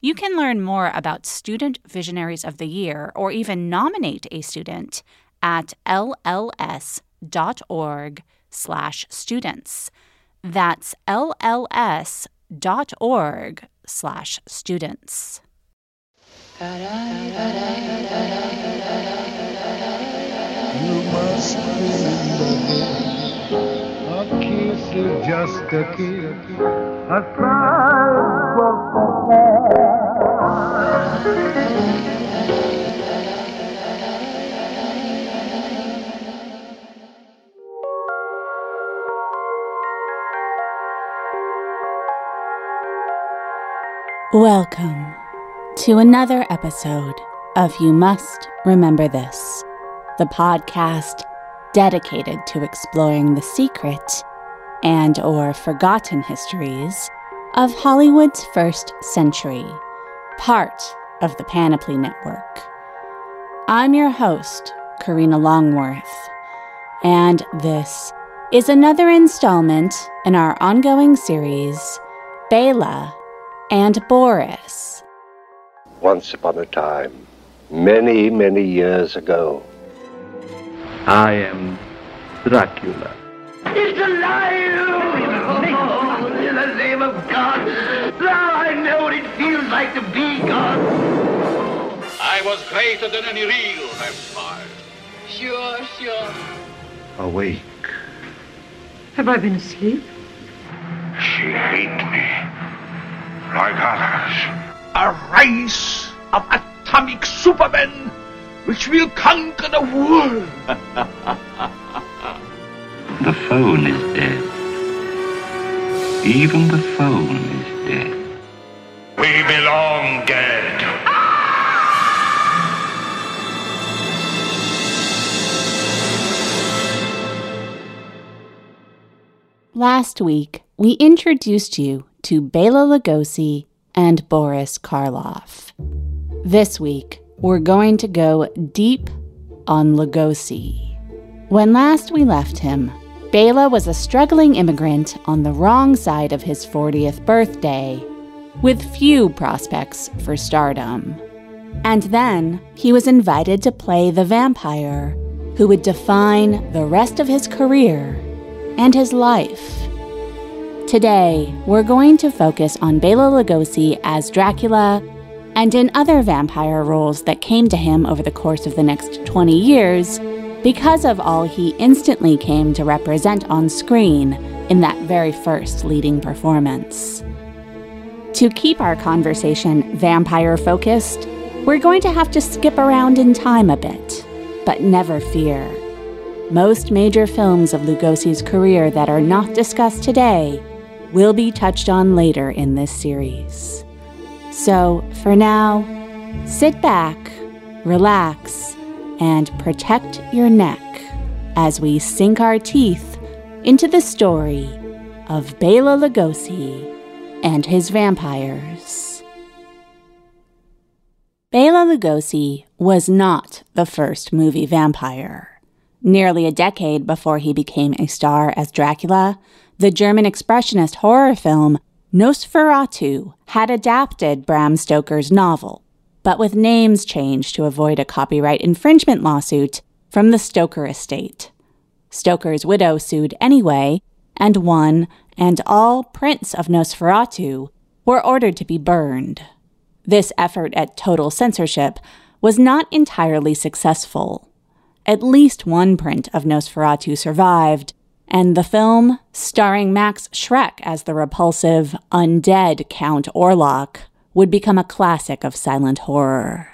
You can learn more about Student Visionaries of the Year or even nominate a student at lls.org slash students. That's lls.org slash students. You must remember a kiss is just a kiss, a Welcome to another episode of You Must Remember This, the podcast dedicated to exploring the secret and or forgotten histories of Hollywood's first century, part of the Panoply Network. I'm your host, Karina Longworth, and this is another installment in our ongoing series, Bela and Boris. Once upon a time, many, many years ago, I am Dracula. It's alive! in the name of God! Now I know what it feels like to be God! I was greater than any real vampire. Sure, sure. awake. Have I been asleep? She hates me. Like others. A race of atomic supermen which will conquer the world! The phone is dead. Even the phone is dead. We belong dead. Last week, we introduced you to Bela Lugosi and Boris Karloff. This week, we're going to go deep on Lugosi. When last we left him, Bela was a struggling immigrant on the wrong side of his 40th birthday, with few prospects for stardom. And then he was invited to play the vampire who would define the rest of his career and his life. Today, we're going to focus on Bela Lugosi as Dracula and in other vampire roles that came to him over the course of the next 20 years because of all he instantly came to represent on screen in that very first leading performance. To keep our conversation vampire focused, we're going to have to skip around in time a bit, but never fear. Most major films of Lugosi's career that are not discussed today will be touched on later in this series. So, for now, sit back, relax, and protect your neck as we sink our teeth into the story of Bela Lugosi and his vampires. Bela Lugosi was not the first movie vampire. Nearly a decade before he became a star as Dracula, the German expressionist horror film Nosferatu had adapted Bram Stoker's novel, but with names changed to avoid a copyright infringement lawsuit from the Stoker estate. Stoker's widow sued anyway and won, and all prints of Nosferatu were ordered to be burned. This effort at total censorship was not entirely successful. At least one print of Nosferatu survived, and the film, starring Max Schreck as the repulsive, undead Count Orlok, would become a classic of silent horror.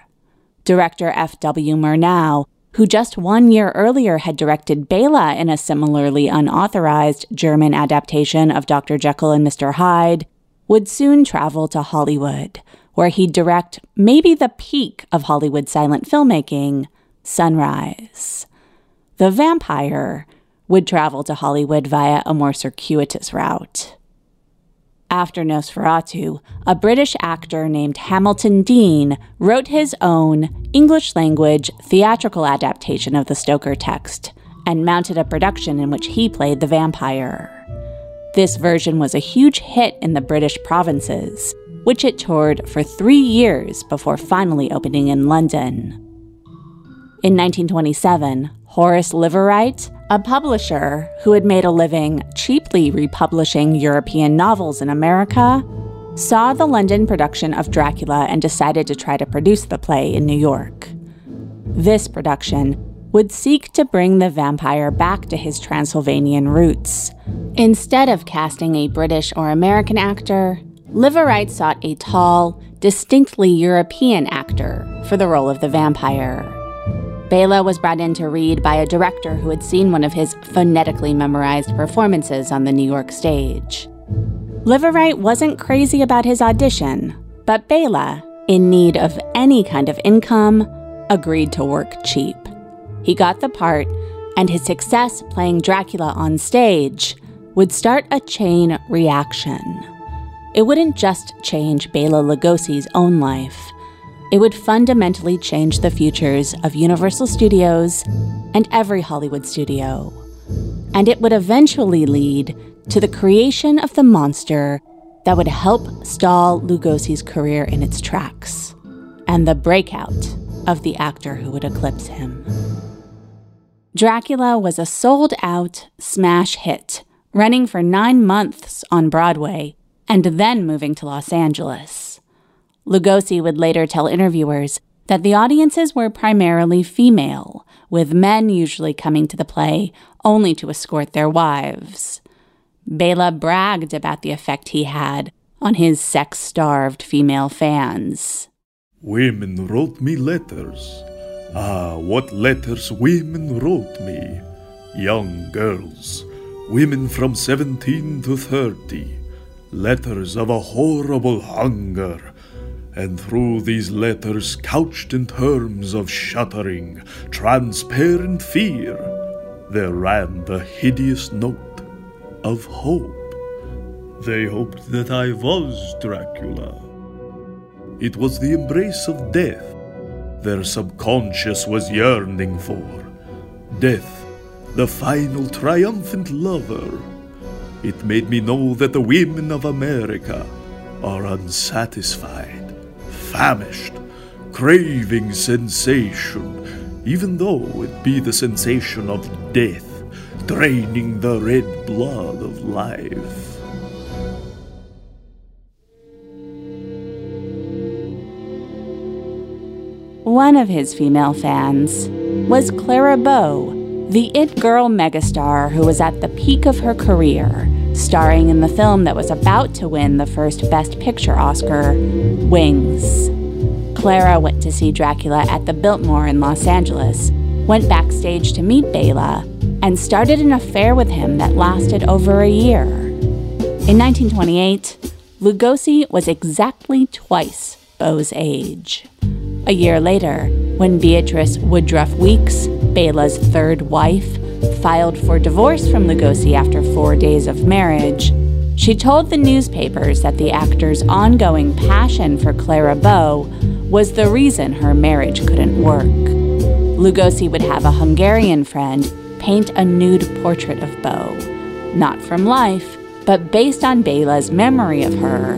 Director F.W. Murnau, who just one year earlier had directed Bela in a similarly unauthorized German adaptation of Dr. Jekyll and Mr. Hyde, would soon travel to Hollywood, where he'd direct maybe the peak of Hollywood silent filmmaking, Sunrise. The vampire would travel to Hollywood via a more circuitous route. After Nosferatu, a British actor named Hamilton Deane wrote his own English language theatrical adaptation of the Stoker text and mounted a production in which he played the vampire. This version was a huge hit in the British provinces, which it toured for three years before finally opening in London. In 1927, Horace Liveright, a publisher who had made a living cheaply republishing European novels in America, saw the London production of Dracula and decided to try to produce the play in New York. This production would seek to bring the vampire back to his Transylvanian roots. Instead of casting a British or American actor, Liveright sought a tall, distinctly European actor for the role of the vampire. Bela was brought in to read by a director who had seen one of his phonetically memorized performances on the New York stage. Liveright wasn't crazy about his audition, but Bela, in need of any kind of income, agreed to work cheap. He got the part, and his success playing Dracula on stage would start a chain reaction. It wouldn't just change Bela Lugosi's own life, it would fundamentally change the futures of Universal Studios and every Hollywood studio. And it would eventually lead to the creation of the monster that would help stall Lugosi's career in its tracks, and the breakout of the actor who would eclipse him. Dracula was a sold out smash hit, running for nine months on Broadway and then moving to Los Angeles. Lugosi would later tell interviewers that the audiences were primarily female, with men usually coming to the play only to escort their wives. Bela bragged about the effect he had on his sex starved female fans. Women wrote me letters Ah, what letters women wrote me. Young girls, women from 17 to 30, letters of a horrible hunger. And through these letters, couched in terms of shuddering, transparent fear, there ran the hideous note of hope. They hoped that I was Dracula. It was the embrace of death their subconscious was yearning for. Death, the final triumphant lover. It made me know that the women of America are unsatisfied, famished, craving sensation, even though it be the sensation of death, draining the red blood of life. One of his female fans was Clara Bow, the it girl megastar who was at the peak of her career, starring in the film that was about to win the first Best Picture Oscar, Wings. Clara went to see Dracula at the Biltmore in Los Angeles, went backstage to meet Bela, and started an affair with him that lasted over a year. In 1928, Lugosi was exactly twice Bow's age. A year later, when Beatrice Woodruff Weeks, Bela's third wife, filed for divorce from Lugosi after four days of marriage, she told the newspapers that the actor's ongoing passion for Clara Bow was the reason her marriage couldn't work. Lugosi would have a Hungarian friend paint a nude portrait of Bow, not from life, but based on Bela's memory of her,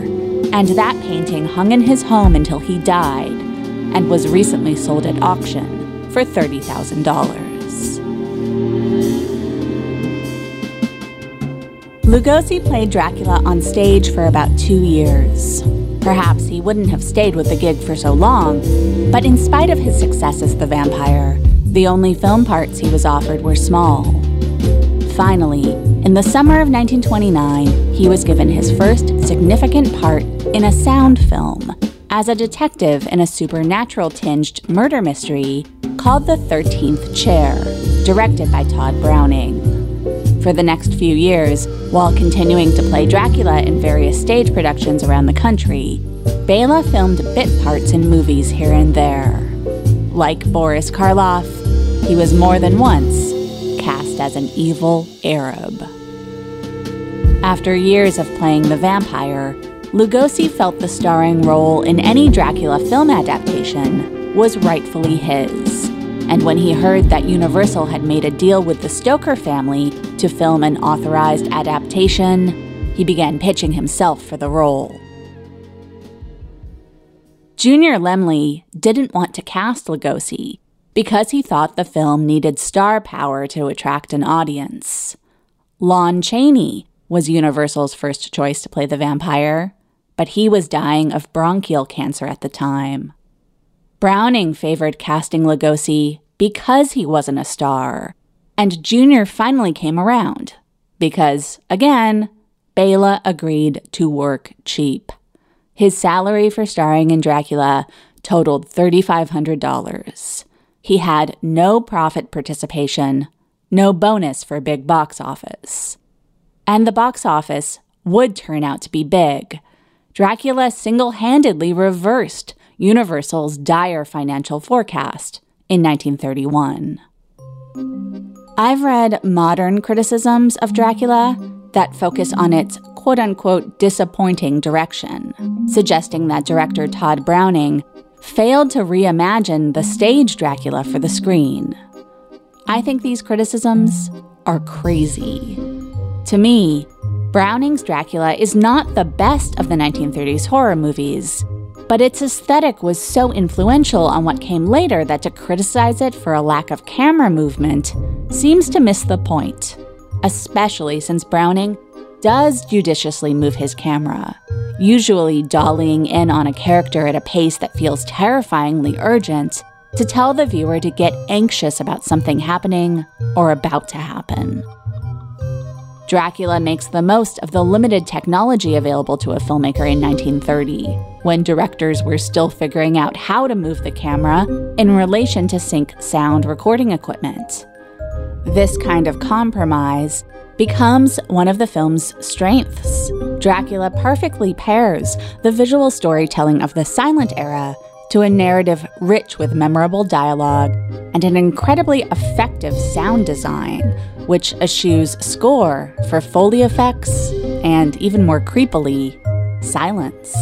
and that painting hung in his home until he died and was recently sold at auction for $30,000. Lugosi played Dracula on stage for about two years. Perhaps he wouldn't have stayed with the gig for so long, but in spite of his success as the vampire, the only film parts he was offered were small. Finally, in the summer of 1929, he was given his first significant part in a sound film as a detective in a supernatural tinged murder mystery called The 13th Chair, directed by Tod Browning. For the next few years, while continuing to play Dracula in various stage productions around the country, Bela filmed bit parts in movies here and there. Like Boris Karloff, he was more than once cast as an evil Arab. After years of playing the vampire, Lugosi felt the starring role in any Dracula film adaptation was rightfully his. And when he heard that Universal had made a deal with the Stoker family to film an authorized adaptation, he began pitching himself for the role. Junior Laemmle didn't want to cast Lugosi because he thought the film needed star power to attract an audience. Lon Chaney was Universal's first choice to play the vampire, but he was dying of bronchial cancer at the time. Browning favored casting Lugosi because he wasn't a star, and Junior finally came around because, again, Bela agreed to work cheap. His salary for starring in Dracula totaled $3,500. He had no profit participation, no bonus for big box office. And the box office would turn out to be big Dracula single handedly reversed Universal's dire financial forecast in 1931. I've read modern criticisms of Dracula that focus on its quote unquote disappointing direction, suggesting that director Tod Browning failed to reimagine the stage Dracula for the screen. I think these criticisms are crazy. To me, Browning's Dracula is not the best of the 1930s horror movies, but its aesthetic was so influential on what came later that to criticize it for a lack of camera movement seems to miss the point, especially since Browning does judiciously move his camera, usually dollying in on a character at a pace that feels terrifyingly urgent to tell the viewer to get anxious about something happening or about to happen. Dracula makes the most of the limited technology available to a filmmaker in 1930, when directors were still figuring out how to move the camera in relation to sync sound recording equipment. This kind of compromise becomes one of the film's strengths. Dracula perfectly pairs the visual storytelling of the silent era to a narrative rich with memorable dialogue and an incredibly effective sound design, which eschews score for Foley effects and, even more creepily, silence.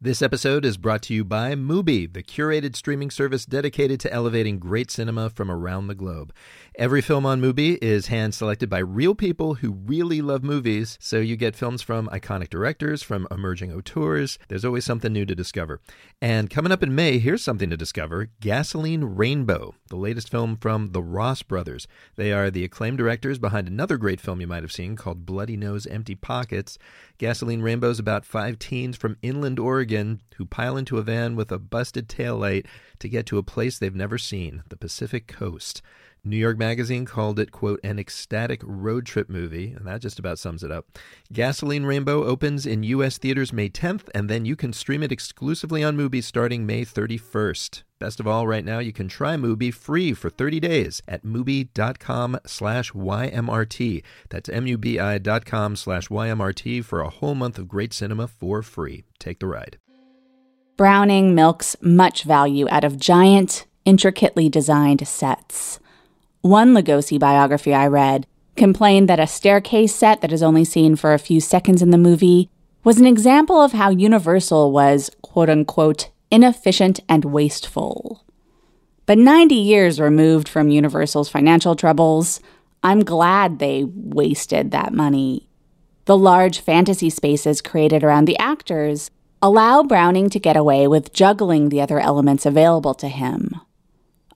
This episode is brought to you by Mubi, the curated streaming service dedicated to elevating great cinema from around the globe. Every film on Mubi is hand selected by real people who really love movies, so you get films from iconic directors, from emerging auteurs. There's always something new to discover. And coming up in May, here's something to discover Gasoline Rainbow, the latest film from the Ross brothers. They are the acclaimed directors behind another great film you might have seen called Bloody Nose Empty Pockets. Gasoline Rainbow is about five teens from inland Oregon who pile into a van with a busted taillight to get to a place they've never seen, the Pacific Coast. New York Magazine called it, quote, an ecstatic road trip movie, and that just about sums it up. Gasoline Rainbow opens in U.S. theaters May 10th, and then you can stream it exclusively on Mubi starting May 31st. Best of all, right now you can try Mubi free for 30 days at mubi.com slash YMRT. That's M-U-B-I dot com slash YMRT for a whole month of great cinema for free. Take the ride. Browning milks much value out of giant, intricately designed sets. One Lugosi biography I read complained that a staircase set that is only seen for a few seconds in the movie was an example of how Universal was, quote unquote, inefficient and wasteful. But 90 years removed from Universal's financial troubles, I'm glad they wasted that money. The large fantasy spaces created around the actors allow Browning to get away with juggling the other elements available to him.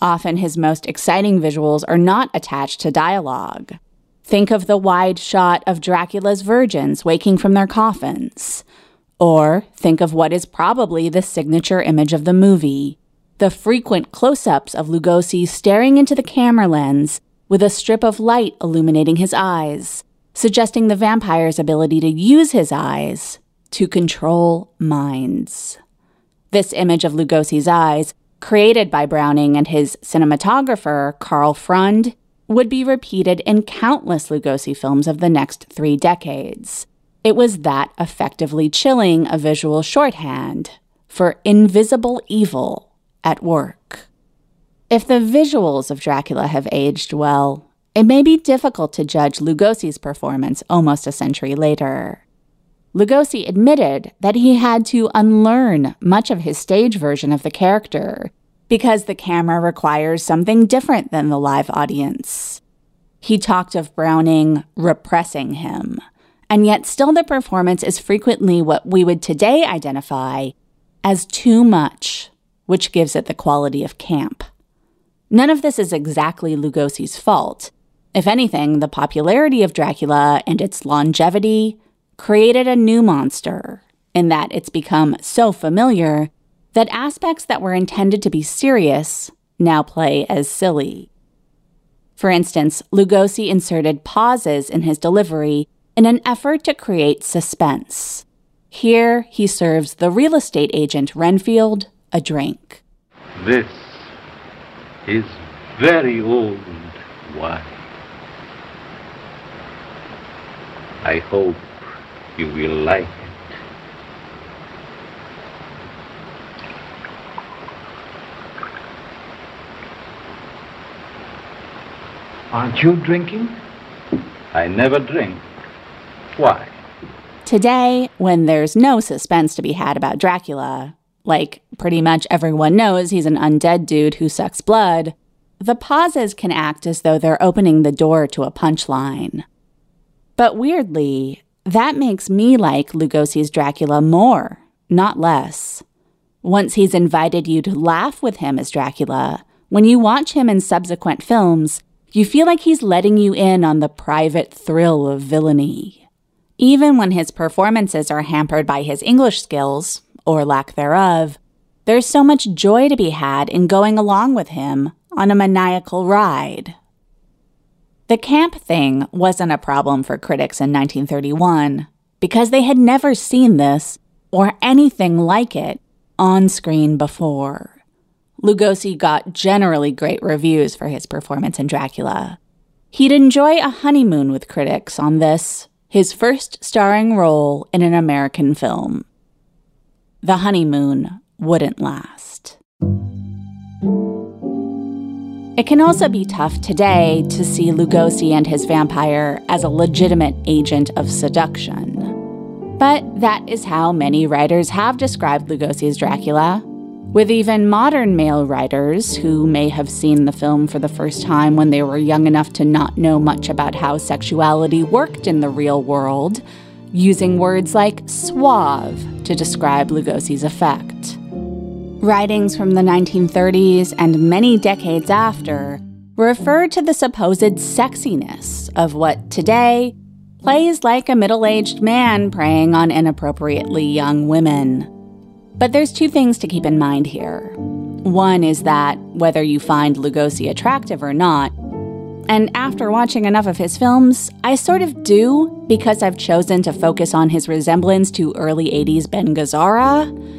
Often his most exciting visuals are not attached to dialogue. Think of the wide shot of Dracula's virgins waking from their coffins. Or think of what is probably the signature image of the movie the frequent close ups of Lugosi staring into the camera lens with a strip of light illuminating his eyes, suggesting the vampire's ability to use his eyes to control minds. This image of Lugosi's eyes, created by Browning and his cinematographer, Karl Freund, would be repeated in countless Lugosi films of the next three decades. It was that effectively chilling a visual shorthand for invisible evil at work. If the visuals of Dracula have aged well, it may be difficult to judge Lugosi's performance almost a century later. Lugosi admitted that he had to unlearn much of his stage version of the character because the camera requires something different than the live audience. He talked of Browning repressing him, and yet still the performance is frequently what we would today identify as too much, which gives it the quality of camp. None of this is exactly Lugosi's fault. If anything, the popularity of Dracula and its longevity created a new monster, in that it's become so familiar that aspects that were intended to be serious now play as silly. For instance, Lugosi inserted pauses in his delivery in an effort to create suspense. Here, he serves the real estate agent Renfield a drink. This is very old wine. I hope you will like it. Aren't you drinking? I never drink. Why? Today, when there's no suspense to be had about Dracula, like pretty much everyone knows he's an undead dude who sucks blood, the pauses can act as though they're opening the door to a punchline. But weirdly, that makes me like Lugosi's Dracula more, not less. Once he's invited you to laugh with him as Dracula, when you watch him in subsequent films, you feel like he's letting you in on the private thrill of villainy. Even when his performances are hampered by his English skills, or lack thereof, there's so much joy to be had in going along with him on a maniacal ride. The camp thing wasn't a problem for critics in 1931 because they had never seen this or anything like it on screen before. Lugosi got generally great reviews for his performance in Dracula. He'd enjoy a honeymoon with critics on this, his first starring role in an American film. The honeymoon wouldn't last. It can also be tough today to see Lugosi and his vampire as a legitimate agent of seduction. But that is how many writers have described Lugosi's Dracula, with even modern male writers who may have seen the film for the first time when they were young enough to not know much about how sexuality worked in the real world, using words like suave to describe Lugosi's effect. Writings from the 1930s and many decades after refer to the supposed sexiness of what today plays like a middle aged man preying on inappropriately young women. But there's two things to keep in mind here. One is that whether you find Lugosi attractive or not, and after watching enough of his films, I sort of do because I've chosen to focus on his resemblance to early 80s Ben Gazzara.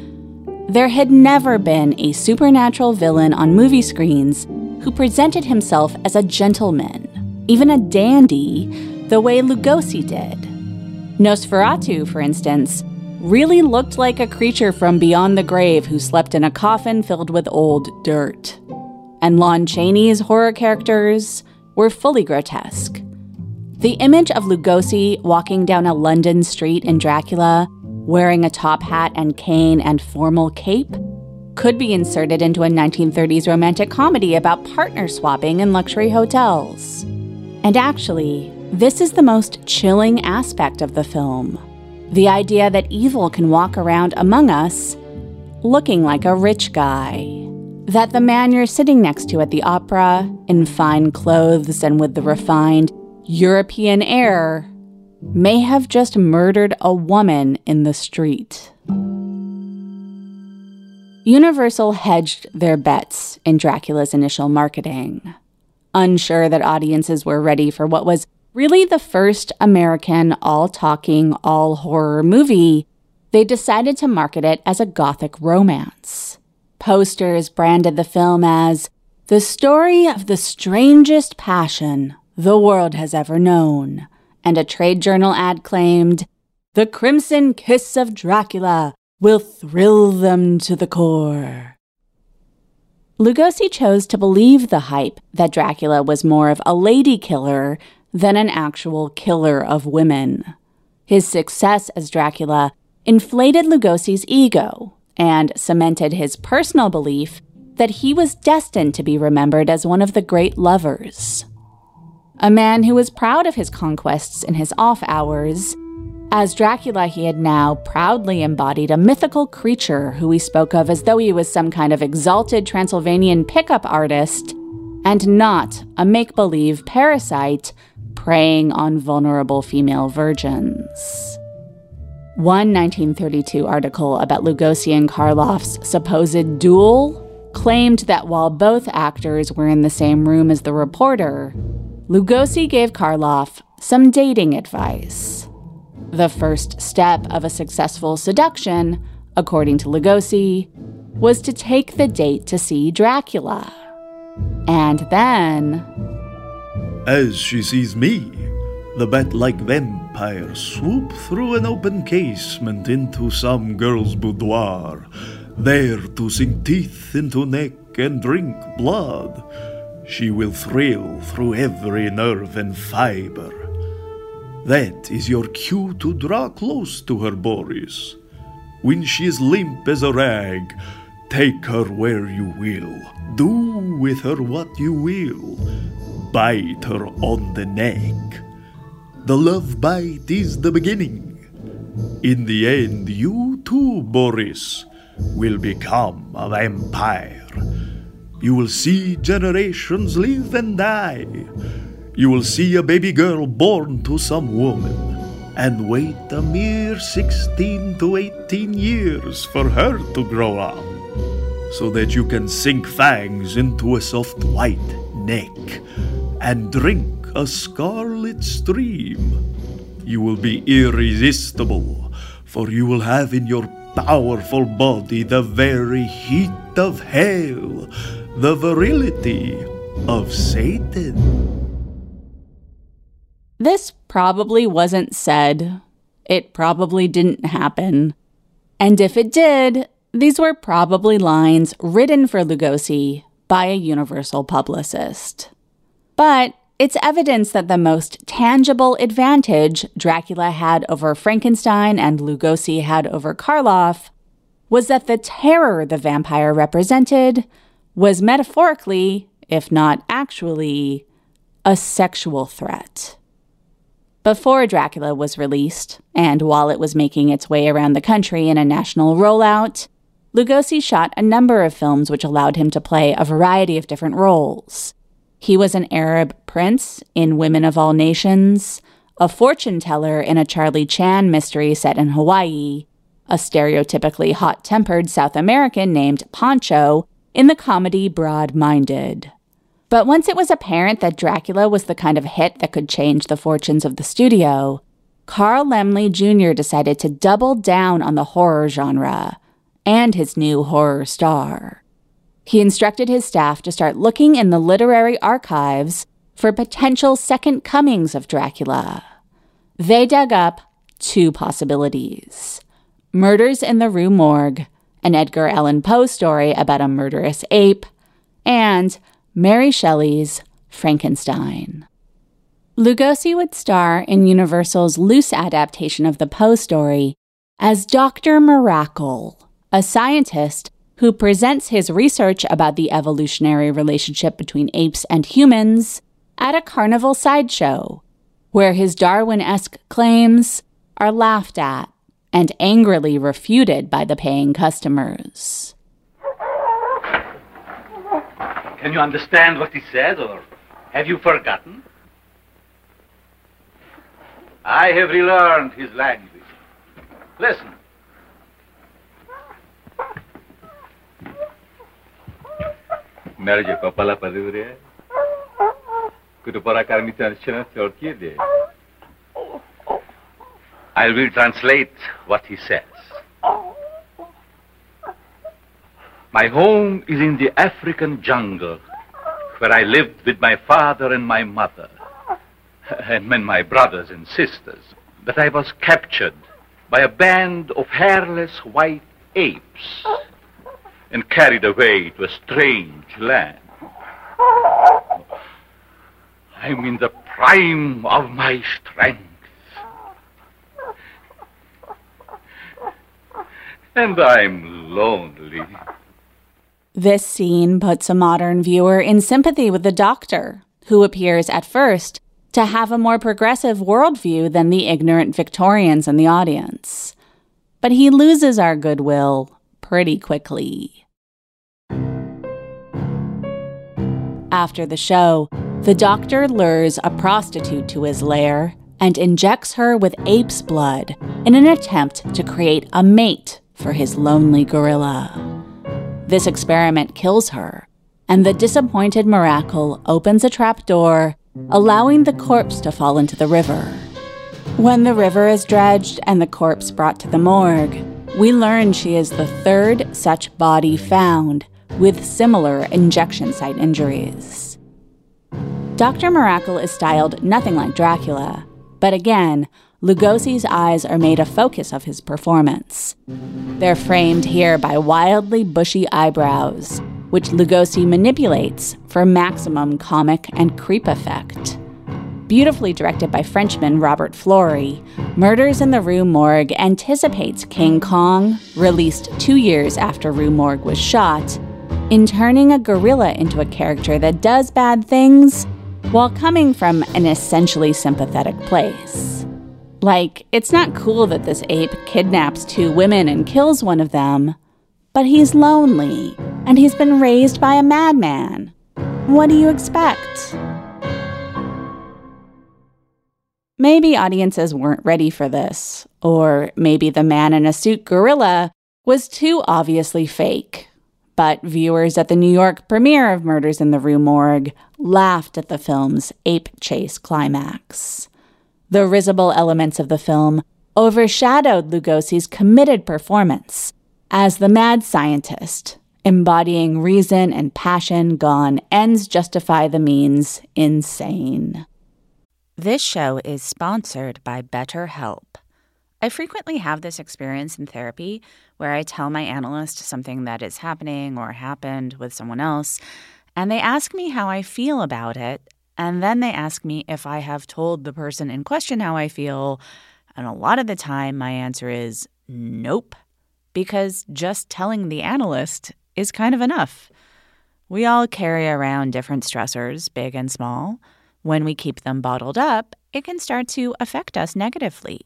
There had never been a supernatural villain on movie screens who presented himself as a gentleman, even a dandy, the way Lugosi did. Nosferatu, for instance, really looked like a creature from beyond the grave who slept in a coffin filled with old dirt. And Lon Chaney's horror characters were fully grotesque. The image of Lugosi walking down a London street in Dracula, wearing a top hat and cane and formal cape, could be inserted into a 1930s romantic comedy about partner swapping in luxury hotels. And actually, this is the most chilling aspect of the film. The idea that evil can walk around among us looking like a rich guy. That the man you're sitting next to at the opera, in fine clothes and with the refined European air, may have just murdered a woman in the street. Universal hedged their bets in Dracula's initial marketing. unsure that audiences were ready for what was really the first American all talking, all horror movie, they decided to market it as a gothic romance. Posters branded the film as the story of the strangest passion the world has ever known, and a trade journal ad claimed, The crimson kiss of Dracula will thrill them to the core. Lugosi chose to believe the hype that Dracula was more of a lady killer than an actual killer of women. His success as Dracula inflated Lugosi's ego and cemented his personal belief that he was destined to be remembered as one of the great lovers. A man who was proud of his conquests in his off hours as Dracula, he had now proudly embodied a mythical creature who he spoke of as though he was some kind of exalted Transylvanian pickup artist and not a make believe parasite preying on vulnerable female virgins. One 1932 article about Lugosi and Karloff's supposed duel claimed that while both actors were in the same room as the reporter, Lugosi gave Karloff some dating advice. The first step of a successful seduction, according to Lugosi, was to take the date to see Dracula. And then. As she sees me, the bat like vampire swoop through an open casement into some girl's boudoir, there to sink teeth into neck and drink blood. She will thrill through every nerve and fiber. That is your cue to draw close to her, Boris. When she is limp as a rag, take her where you will. Do with her what you will. Bite her on the neck. The love bite is the beginning. In the end, you too, Boris, will become a vampire. You will see generations live and die you will see a baby girl born to some woman and wait a mere 16 to 18 years for her to grow up so that you can sink fangs into a soft white neck and drink a scarlet stream. You will be irresistible, for you will have in your powerful body the very heat of hell, the virility of Satan. This probably wasn't said. It probably didn't happen. And if it did, these were probably lines written for Lugosi by a Universal publicist. But it's evidence that the most tangible advantage Dracula had over Frankenstein and Lugosi had over Karloff was that the terror the vampire represented was metaphorically, if not actually, a sexual threat. Before Dracula was released, and while it was making its way around the country in a national rollout, Lugosi shot a number of films which allowed him to play a variety of different roles. He was an Arab prince in Women of All Nations, a fortune teller in a Charlie Chan mystery set in Hawaii, a stereotypically hot tempered South American named Pancho in the comedy Broad Minded. But once it was apparent that Dracula was the kind of hit that could change the fortunes of the studio, Carl Laemmle Jr. decided to double down on the horror genre and his new horror star. He instructed his staff to start looking in the literary archives for potential second comings of Dracula. They dug up two possibilities Murders in the Rue Morgue, an Edgar Allan Poe story about a murderous ape, and Mary Shelley's Frankenstein. Lugosi would star in Universal's loose adaptation of the Poe story as Dr. Mirakle, a scientist who presents his research about the evolutionary relationship between apes and humans at a carnival sideshow, where his Darwin esque claims are laughed at and angrily refuted by the paying customers. Can you understand what he said, or have you forgotten? I have relearned his language. Listen. Merge papala padure. Kudu para karmitan şana de. I will translate what he says. My home is in the African jungle, where I lived with my father and my mother, and my brothers and sisters. But I was captured by a band of hairless white apes and carried away to a strange land. I'm in the prime of my strength. And I'm lonely. This scene puts a modern viewer in sympathy with the doctor, who appears at first to have a more progressive worldview than the ignorant Victorians in the audience. But he loses our goodwill pretty quickly. After the show, the doctor lures a prostitute to his lair and injects her with ape's blood in an attempt to create a mate for his lonely gorilla. This experiment kills her, and the disappointed Mirakle opens a trapdoor, allowing the corpse to fall into the river. When the river is dredged and the corpse brought to the morgue, we learn she is the third such body found with similar injection site injuries. Dr. Mirakle is styled nothing like Dracula, but again, Lugosi's eyes are made a focus of his performance. They're framed here by wildly bushy eyebrows, which Lugosi manipulates for maximum comic and creep effect. Beautifully directed by Frenchman Robert Florey, Murders in the Rue Morgue anticipates King Kong, released two years after Rue Morgue was shot, in turning a gorilla into a character that does bad things while coming from an essentially sympathetic place. Like, it's not cool that this ape kidnaps two women and kills one of them, but he's lonely and he's been raised by a madman. What do you expect? Maybe audiences weren't ready for this, or maybe the man in a suit gorilla was too obviously fake. But viewers at the New York premiere of Murders in the Rue Morgue laughed at the film's ape chase climax. The risible elements of the film overshadowed Lugosi's committed performance as the mad scientist, embodying reason and passion gone ends justify the means insane. This show is sponsored by BetterHelp. I frequently have this experience in therapy where I tell my analyst something that is happening or happened with someone else, and they ask me how I feel about it, and then they ask me if I have told the person in question how I feel. And a lot of the time, my answer is nope, because just telling the analyst is kind of enough. We all carry around different stressors, big and small. When we keep them bottled up, it can start to affect us negatively.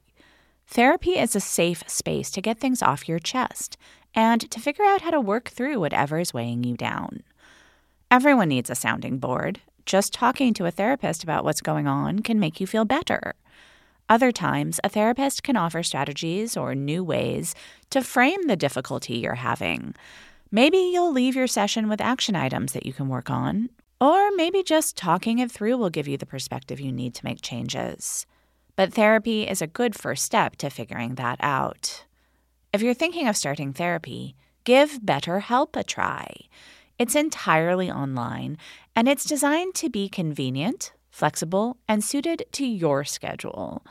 Therapy is a safe space to get things off your chest and to figure out how to work through whatever is weighing you down. Everyone needs a sounding board. Just talking to a therapist about what's going on can make you feel better. Other times, a therapist can offer strategies or new ways to frame the difficulty you're having. Maybe you'll leave your session with action items that you can work on, or maybe just talking it through will give you the perspective you need to make changes. But therapy is a good first step to figuring that out. If you're thinking of starting therapy, give BetterHelp a try. It's entirely online and it's designed to be convenient, flexible, and suited to your schedule.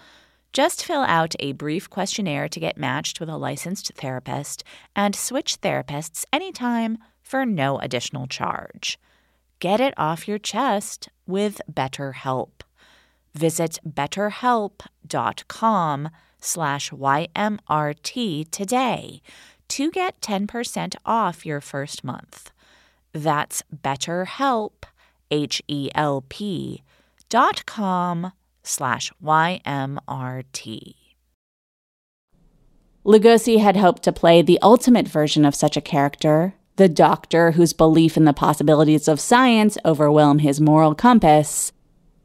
Just fill out a brief questionnaire to get matched with a licensed therapist and switch therapists anytime for no additional charge. Get it off your chest with BetterHelp. Visit betterhelp.com slash YMRT today to get 10% off your first month. That's betterhelp, H-E-L-P dot com slash YMRT. Lugosi had hoped to play the ultimate version of such a character, the doctor whose belief in the possibilities of science overwhelm his moral compass,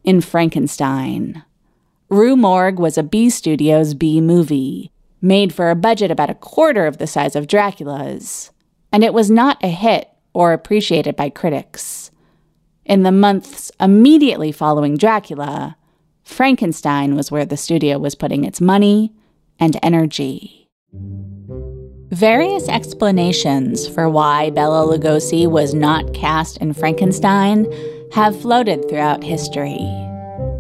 in Frankenstein. Rue Morgue was a B Studios B movie, made for a budget about a quarter of the size of Dracula's, and it was not a hit or appreciated by critics. In the months immediately following Dracula, Frankenstein was where the studio was putting its money and energy. Various explanations for why Bela Lugosi was not cast in Frankenstein have floated throughout history.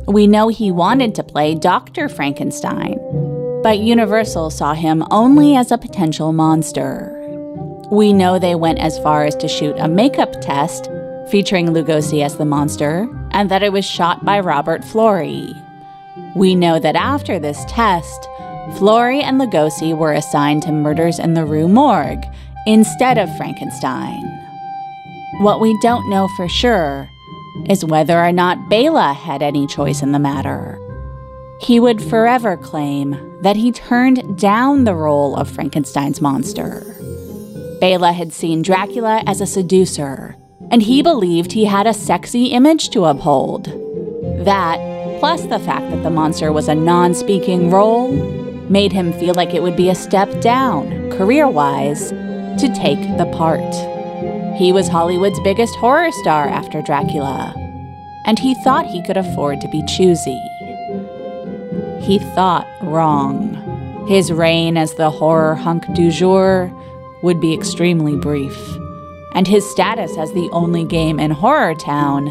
We know he wanted to play Dr. Frankenstein, but Universal saw him only as a potential monster. We know they went as far as to shoot a makeup test featuring Lugosi as the monster, and that it was shot by Robert Florey. We know that after this test, Florey and Lugosi were assigned to Murders in the Rue Morgue instead of Frankenstein. What we don't know for sure is whether or not Bela had any choice in the matter. He would forever claim that he turned down the role of Frankenstein's monster. Bela had seen Dracula as a seducer, and he believed he had a sexy image to uphold. That, plus the fact that the monster was a non speaking role, made him feel like it would be a step down, career wise, to take the part. He was Hollywood's biggest horror star after Dracula, and he thought he could afford to be choosy. He thought wrong. His reign as the horror hunk du jour would be extremely brief, and his status as the only game in Horror Town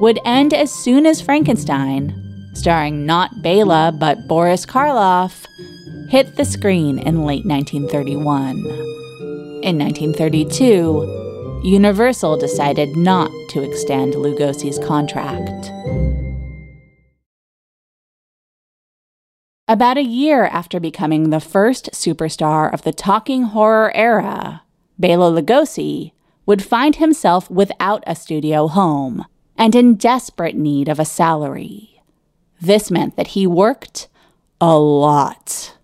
would end as soon as Frankenstein, starring not Bela but Boris Karloff, hit the screen in late 1931. In 1932, Universal decided not to extend Lugosi's contract. About a year after becoming the first superstar of the talking horror era, Bela Lugosi would find himself without a studio home and in desperate need of a salary. This meant that he worked a lot.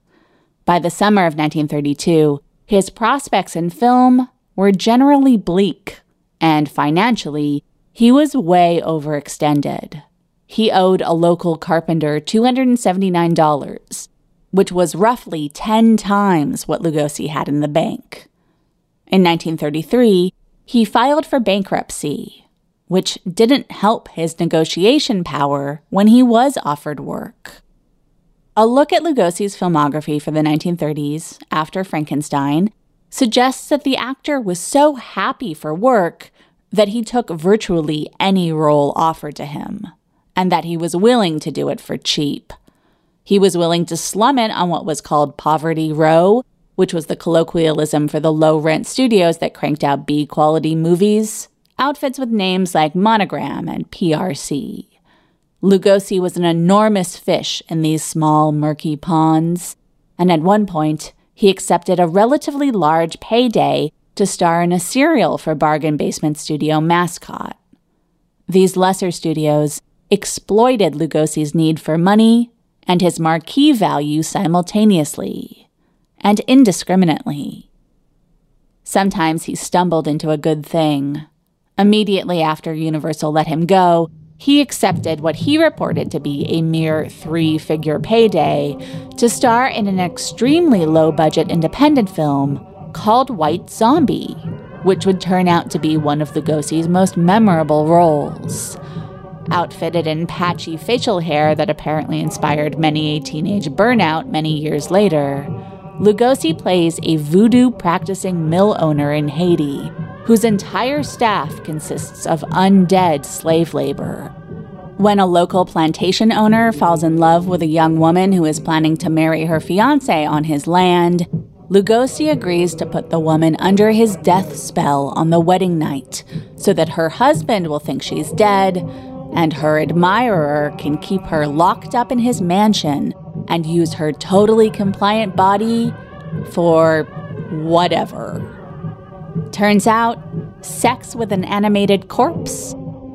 By the summer of 1932, his prospects in film were generally bleak, and financially, he was way overextended. He owed a local carpenter $279, which was roughly 10 times what Lugosi had in the bank. In 1933, he filed for bankruptcy, which didn't help his negotiation power when he was offered work. A look at Lugosi's filmography for the 1930s, after Frankenstein, suggests that the actor was so happy for work that he took virtually any role offered to him, and that he was willing to do it for cheap. He was willing to slum it on what was called Poverty Row, which was the colloquialism for the low rent studios that cranked out B quality movies, outfits with names like Monogram and PRC. Lugosi was an enormous fish in these small, murky ponds, and at one point, he accepted a relatively large payday to star in a serial for Bargain Basement Studio Mascot. These lesser studios exploited Lugosi's need for money and his marquee value simultaneously and indiscriminately. Sometimes he stumbled into a good thing. Immediately after Universal let him go, he accepted what he reported to be a mere three figure payday to star in an extremely low budget independent film called White Zombie, which would turn out to be one of Lugosi's most memorable roles. Outfitted in patchy facial hair that apparently inspired many a teenage burnout many years later, Lugosi plays a voodoo practicing mill owner in Haiti whose entire staff consists of undead slave labor. When a local plantation owner falls in love with a young woman who is planning to marry her fiance on his land, Lugosi agrees to put the woman under his death spell on the wedding night so that her husband will think she's dead and her admirer can keep her locked up in his mansion and use her totally compliant body for whatever. Turns out, sex with an animated corpse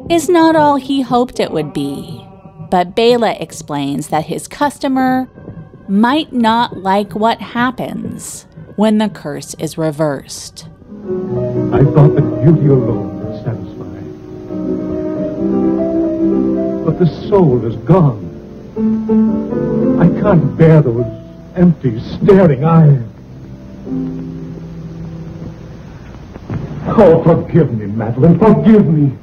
is not all he hoped it would be. But Bela explains that his customer might not like what happens when the curse is reversed. I thought that beauty alone would satisfy. But the soul is gone. I can't bear those empty, staring eyes. Oh, forgive me, Madeline, forgive me.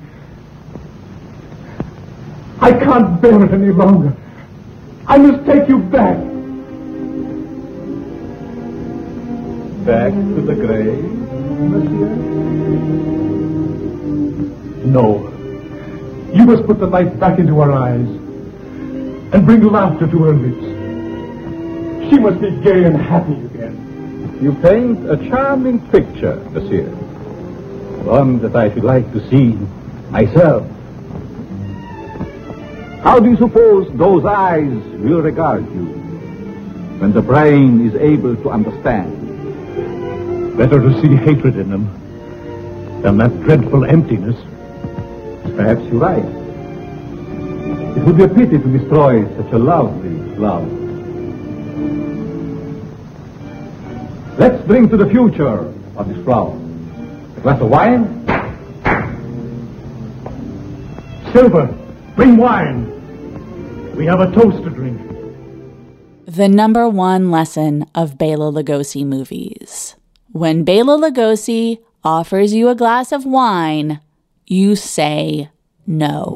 I can't bear it any longer. I must take you back. Back to the grave, monsieur? No. You must put the light back into her eyes and bring laughter to her lips. She must be gay and happy again. You paint a charming picture, monsieur. One that I should like to see myself. How do you suppose those eyes will regard you when the brain is able to understand? Better to see hatred in them than that dreadful emptiness. Perhaps you're right. It would be a pity to destroy such a lovely love. Let's bring to the future of this flower. A glass of wine? Silver, bring wine. We have a toast to drink. The number one lesson of Bela Lugosi movies. When Bela Lugosi offers you a glass of wine, you say no.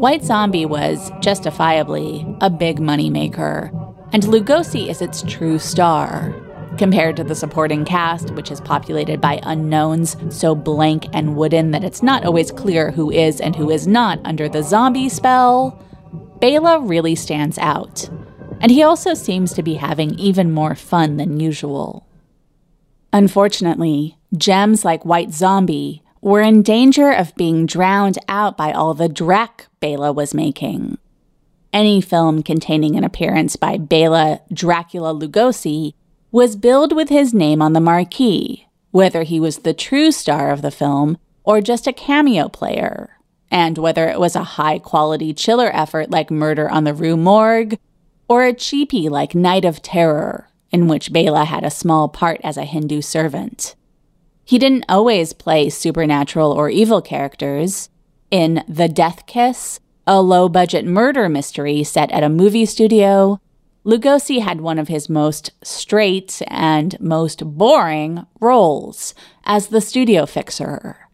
White Zombie was, justifiably, a big moneymaker, and Lugosi is its true star. Compared to the supporting cast, which is populated by unknowns so blank and wooden that it's not always clear who is and who is not under the zombie spell, Bela really stands out. And he also seems to be having even more fun than usual. Unfortunately, gems like White Zombie were in danger of being drowned out by all the dreck Bela was making. Any film containing an appearance by Bela Dracula Lugosi was billed with his name on the marquee, whether he was the true star of the film or just a cameo player, and whether it was a high quality chiller effort like Murder on the Rue Morgue or a cheapie like Night of Terror, in which Bela had a small part as a Hindu servant. He didn't always play supernatural or evil characters. In The Death Kiss, a low budget murder mystery set at a movie studio, Lugosi had one of his most straight and most boring roles as the studio fixer.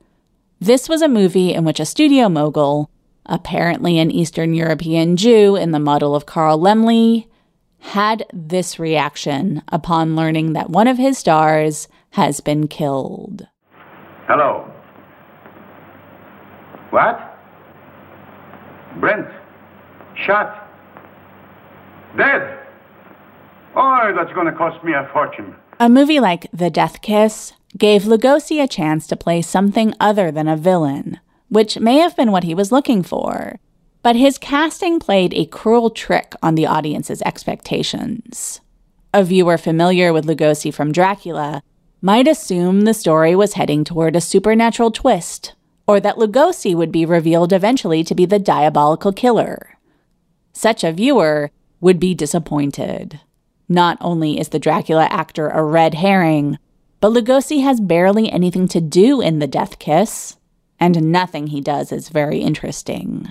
This was a movie in which a studio mogul, apparently an Eastern European Jew in the model of Carl Laemmle, had this reaction upon learning that one of his stars has been killed. Hello. What? Brent. Shot. Dead. Oh, that's going to cost me a fortune. A movie like The Death Kiss gave Lugosi a chance to play something other than a villain, which may have been what he was looking for. But his casting played a cruel trick on the audience's expectations. A viewer familiar with Lugosi from Dracula might assume the story was heading toward a supernatural twist, or that Lugosi would be revealed eventually to be the diabolical killer. Such a viewer would be disappointed. Not only is the Dracula actor a red herring, but Lugosi has barely anything to do in The Death Kiss, and nothing he does is very interesting.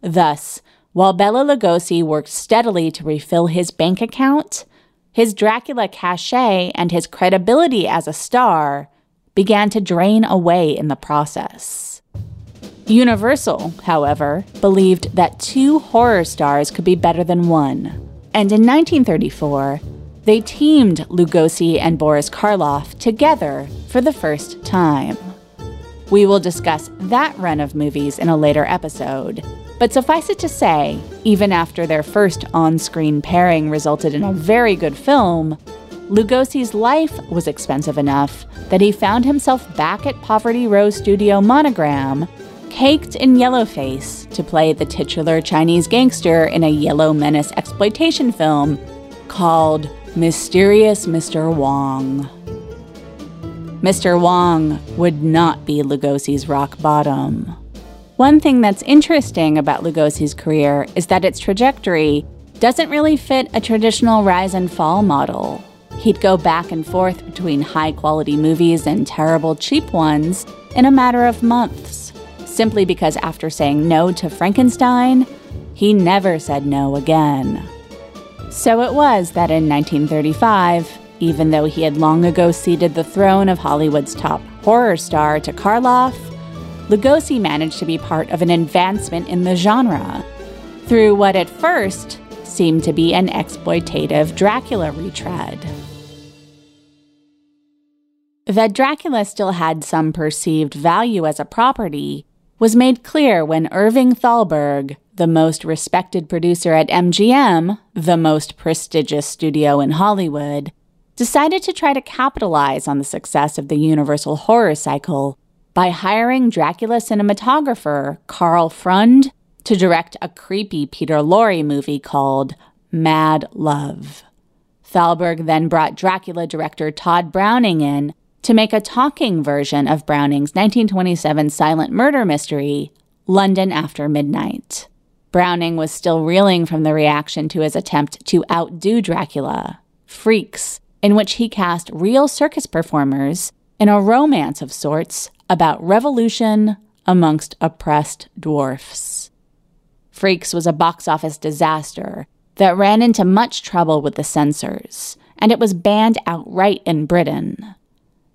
Thus, while Bela Lugosi worked steadily to refill his bank account, his Dracula cachet and his credibility as a star began to drain away in the process. Universal, however, believed that two horror stars could be better than one, and in 1934, they teamed Lugosi and Boris Karloff together for the first time. We will discuss that run of movies in a later episode, but suffice it to say, even after their first on screen pairing resulted in a very good film, Lugosi's life was expensive enough that he found himself back at Poverty Row Studio Monogram, caked in yellowface to play the titular Chinese gangster in a Yellow Menace exploitation film called Mysterious Mr. Wong. Mr. Wong would not be Lugosi's rock bottom. One thing that's interesting about Lugosi's career is that its trajectory doesn't really fit a traditional rise and fall model. He'd go back and forth between high quality movies and terrible cheap ones in a matter of months, simply because after saying no to Frankenstein, he never said no again. So it was that in 1935, even though he had long ago ceded the throne of Hollywood's top horror star to Karloff, Lugosi managed to be part of an advancement in the genre through what at first seemed to be an exploitative Dracula retread. That Dracula still had some perceived value as a property was made clear when Irving Thalberg, the most respected producer at MGM, the most prestigious studio in Hollywood, decided to try to capitalize on the success of the Universal horror cycle by hiring Dracula cinematographer Karl Freund to direct a creepy Peter Lorre movie called Mad Love. Thalberg then brought Dracula director Tod Browning in to make a talking version of Browning's 1927 silent murder mystery, London After Midnight. Browning was still reeling from the reaction to his attempt to outdo Dracula, Freaks, in which he cast real circus performers in a romance of sorts about revolution amongst oppressed dwarfs. Freaks was a box office disaster that ran into much trouble with the censors, and it was banned outright in Britain.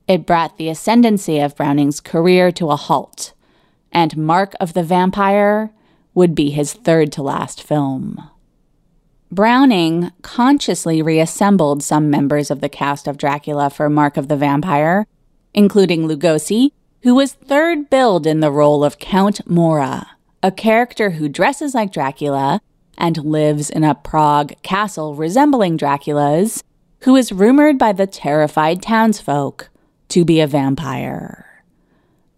It brought the ascendancy of Browning's career to a halt, and Mark of the Vampire would be his third to last film. Browning consciously reassembled some members of the cast of Dracula for Mark of the Vampire, including Lugosi, who was third billed in the role of Count Mora, a character who dresses like Dracula and lives in a Prague castle resembling Dracula's, who is rumored by the terrified townsfolk to be a vampire.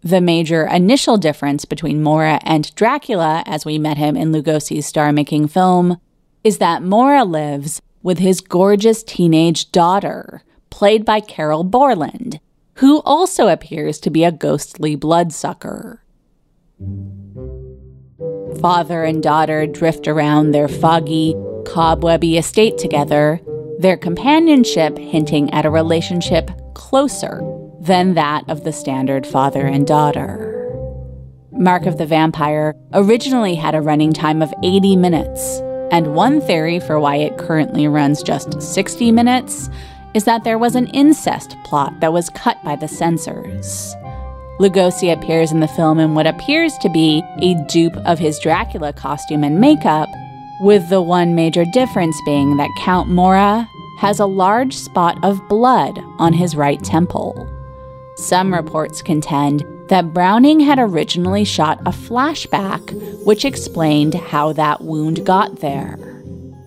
The major initial difference between Mora and Dracula, as we met him in Lugosi's star making film, is that Mora lives with his gorgeous teenage daughter, played by Carroll Borland, who also appears to be a ghostly bloodsucker. Father and daughter drift around their foggy, cobwebby estate together, their companionship hinting at a relationship closer than that of the standard father and daughter. Mark of the Vampire originally had a running time of 80 minutes, and one theory for why it currently runs just 60 minutes is that there was an incest plot that was cut by the censors. Lugosi appears in the film in what appears to be a dupe of his Dracula costume and makeup, with the one major difference being that Count Mora has a large spot of blood on his right temple. Some reports contend that Browning had originally shot a flashback which explained how that wound got there.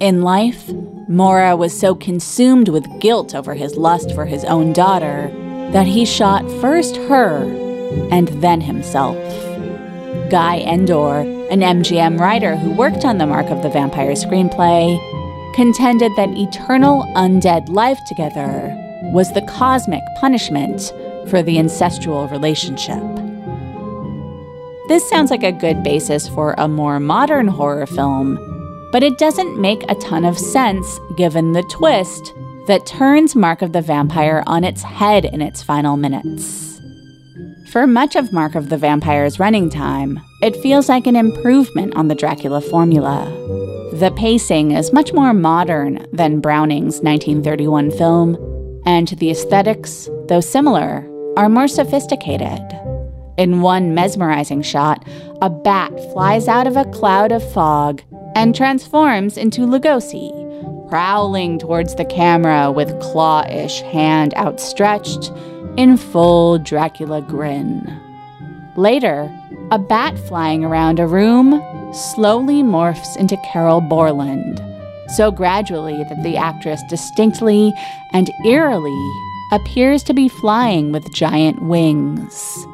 In life, Mora was so consumed with guilt over his lust for his own daughter that he shot first her and then himself. Guy Endore, an MGM writer who worked on the Mark of the Vampire screenplay, contended that eternal undead life together was the cosmic punishment for the incestual relationship. This sounds like a good basis for a more modern horror film, but it doesn't make a ton of sense given the twist that turns Mark of the Vampire on its head in its final minutes. For much of Mark of the Vampire's running time, it feels like an improvement on the Dracula formula. The pacing is much more modern than Browning's 1931 film, and the aesthetics, though similar, are more sophisticated. In one mesmerizing shot, a bat flies out of a cloud of fog and transforms into Lugosi, prowling towards the camera with clawish hand outstretched in full Dracula grin. Later, a bat flying around a room slowly morphs into Carroll Borland, so gradually that the actress distinctly and eerily appears to be flying with giant wings.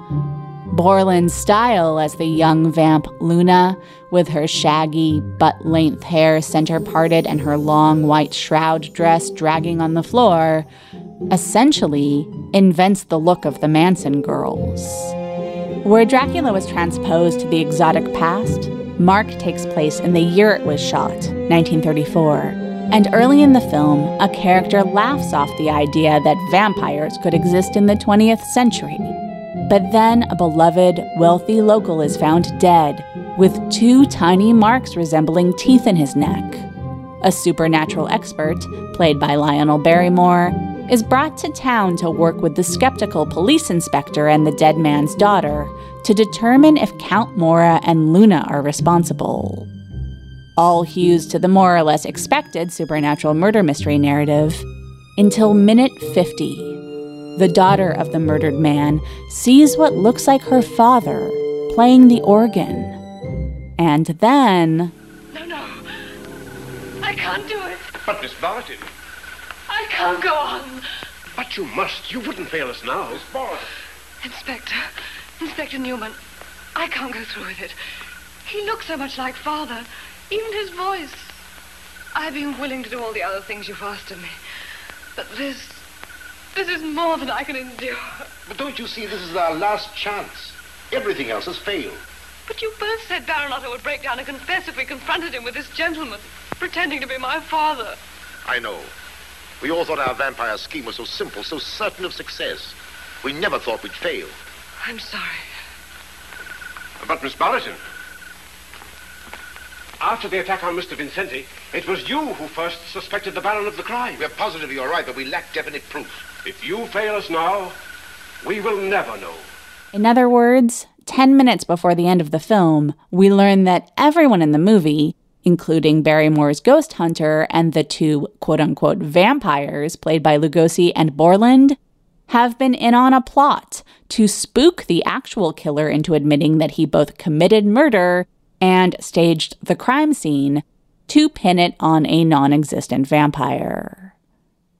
Borland's style as the young vamp Luna, with her shaggy, butt length hair center parted and her long white shroud dress dragging on the floor, essentially invents the look of the Manson girls. Where Dracula was transposed to the exotic past, Mark takes place in the year it was shot, 1934 and early in the film, a character laughs off the idea that vampires could exist in the 20th century. But then a beloved, wealthy local is found dead, with two tiny marks resembling teeth in his neck. A supernatural expert, played by Lionel Barrymore, is brought to town to work with the skeptical police inspector and the dead man's daughter to determine if Count Mora and Luna are responsible. All hews to the more or less expected supernatural murder mystery narrative until minute 50. The daughter of the murdered man sees what looks like her father playing the organ. And then. No, no. I can't do it. But, Miss Barton. I can't go on. But you must. You wouldn't fail us now. Miss Barton. Inspector. Inspector Newman. I can't go through with it. He looks so much like father. Even his voice. I've been willing to do all the other things you've asked of me. But this. This is more than I can endure. But don't you see this is our last chance? Everything else has failed. But you both said Baron Otto would break down and confess if we confronted him with this gentleman, pretending to be my father. I know. We all thought our vampire scheme was so simple, so certain of success. We never thought we'd fail. I'm sorry. But, Miss Barrington, after the attack on Mr. Vincenti, it was you who first suspected the Baron of the crime. We're positive you're right, but we lack definite proof. If you fail us now, we will never know. In other words, 10 minutes before the end of the film, we learn that everyone in the movie, including Barrymore's ghost hunter and the two quote unquote vampires played by Lugosi and Borland, have been in on a plot to spook the actual killer into admitting that he both committed murder and staged the crime scene to pin it on a non existent vampire.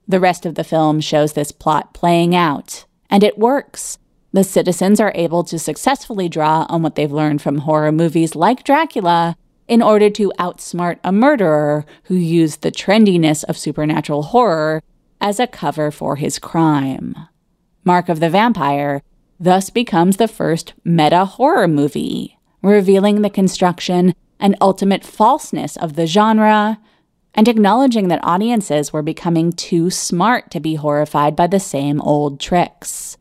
The rest of the film shows this plot playing out, and it works. The citizens are able to successfully draw on what they've learned from horror movies like Dracula in order to outsmart a murderer who used the trendiness of supernatural horror as a cover for his crime. Mark of the Vampire thus becomes the first meta horror movie, revealing the construction and ultimate falseness of the genre and acknowledging that audiences were becoming too smart to be horrified by the same old tricks.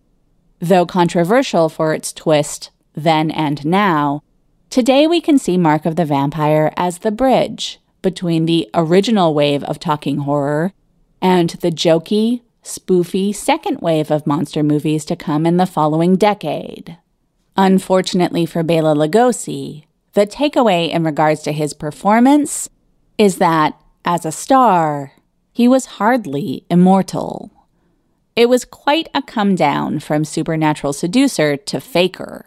Though controversial for its twist then and now, today we can see Mark of the Vampire as the bridge between the original wave of talking horror and the jokey, spoofy second wave of monster movies to come in the following decade. Unfortunately for Bela Lugosi, the takeaway in regards to his performance is that, as a star, he was hardly immortal. It was quite a come down from supernatural seducer to faker.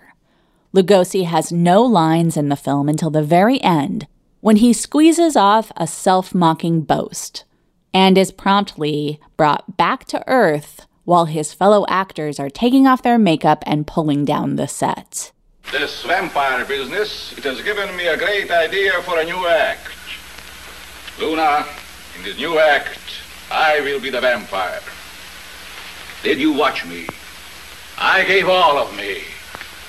Lugosi has no lines in the film until the very end when he squeezes off a self mocking boast and is promptly brought back to earth while his fellow actors are taking off their makeup and pulling down the set. This vampire business, it has given me a great idea for a new act. Luna, in this new act, I will be the vampire. Did you watch me? I gave all of me.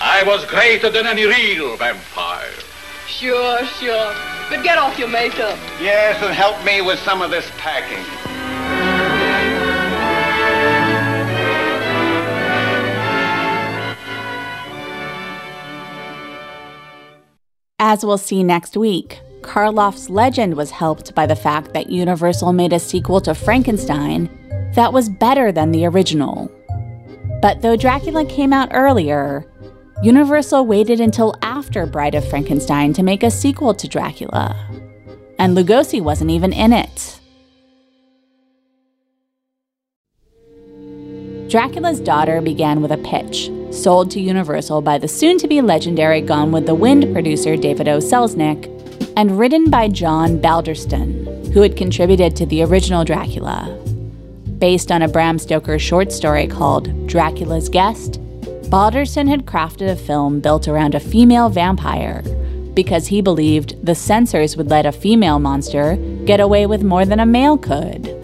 I was greater than any real vampire. Sure, sure. But get off your makeup. Yes, and help me with some of this packing. As we'll see next week, Karloff's legend was helped by the fact that Universal made a sequel to Frankenstein that was better than the original. But though Dracula came out earlier, Universal waited until after Bride of Frankenstein to make a sequel to Dracula. And Lugosi wasn't even in it. Dracula's Daughter began with a pitch, sold to Universal by the soon to be legendary Gone with the Wind producer David O. Selznick, and written by John Balderston, who had contributed to the original Dracula. Based on a Bram Stoker short story called Dracula's Guest, Balderston had crafted a film built around a female vampire because he believed the censors would let a female monster get away with more than a male could.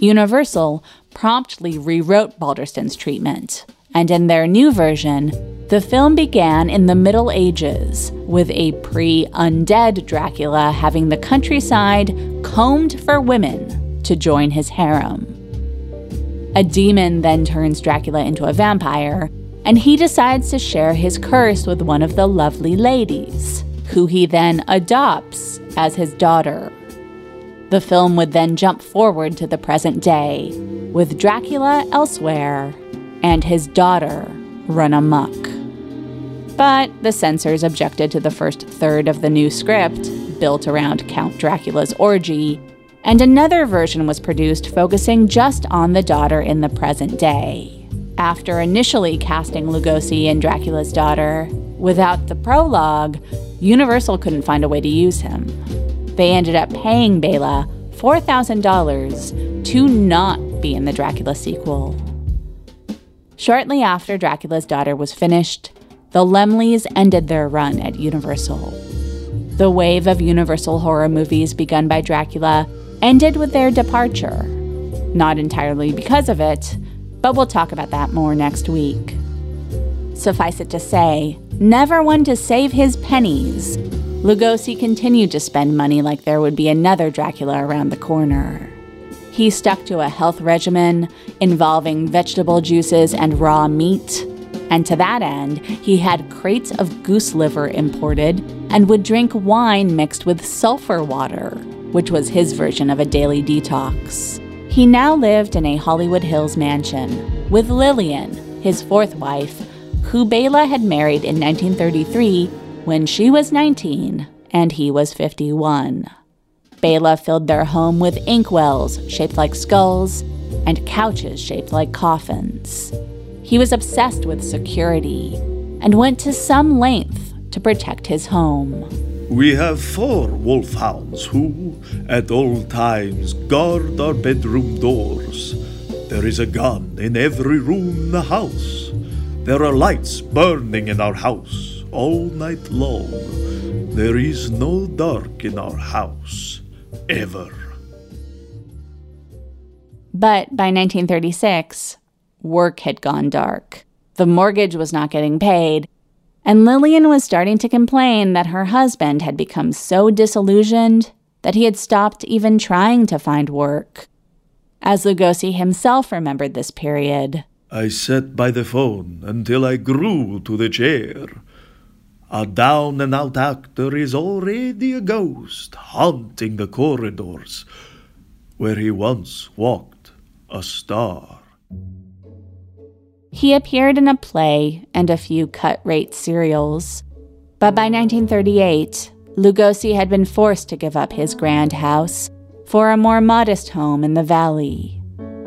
Universal promptly rewrote Balderston's treatment, and in their new version, the film began in the Middle Ages with a pre undead Dracula having the countryside combed for women to join his harem. A demon then turns Dracula into a vampire, and he decides to share his curse with one of the lovely ladies, who he then adopts as his daughter. The film would then jump forward to the present day, with Dracula elsewhere and his daughter run amok. But the censors objected to the first third of the new script, built around Count Dracula's orgy, and another version was produced focusing just on the daughter in the present day. After initially casting Lugosi in Dracula's daughter, without the prologue, Universal couldn't find a way to use him. They ended up paying Bela $4,000 to not be in the Dracula sequel. Shortly after Dracula's daughter was finished, the Laemmles ended their run at Universal. The wave of Universal horror movies begun by Dracula ended with their departure. Not entirely because of it, but we'll talk about that more next week. Suffice it to say, never one to save his pennies, Lugosi continued to spend money like there would be another Dracula around the corner. He stuck to a health regimen involving vegetable juices and raw meat, and to that end, he had crates of goose liver imported and would drink wine mixed with sulfur water which was his version of a daily detox. He now lived in a Hollywood Hills mansion with Lillian, his fourth wife, who Bela had married in 1933 when she was 19 and he was 51. Bela filled their home with inkwells shaped like skulls and couches shaped like coffins. He was obsessed with security and went to some length to protect his home. We have four wolfhounds who, at all times, guard our bedroom doors. There is a gun in every room in the house. There are lights burning in our house all night long. There is no dark in our house, ever. But by 1936, work had gone dark. The mortgage was not getting paid, and Lillian was starting to complain that her husband had become so disillusioned that he had stopped even trying to find work. As Lugosi himself remembered this period, I sat by the phone until I grew to the chair. A down and out actor is already a ghost haunting the corridors where he once walked a star. He appeared in a play and a few cut rate serials. But by 1938, Lugosi had been forced to give up his grand house for a more modest home in the valley.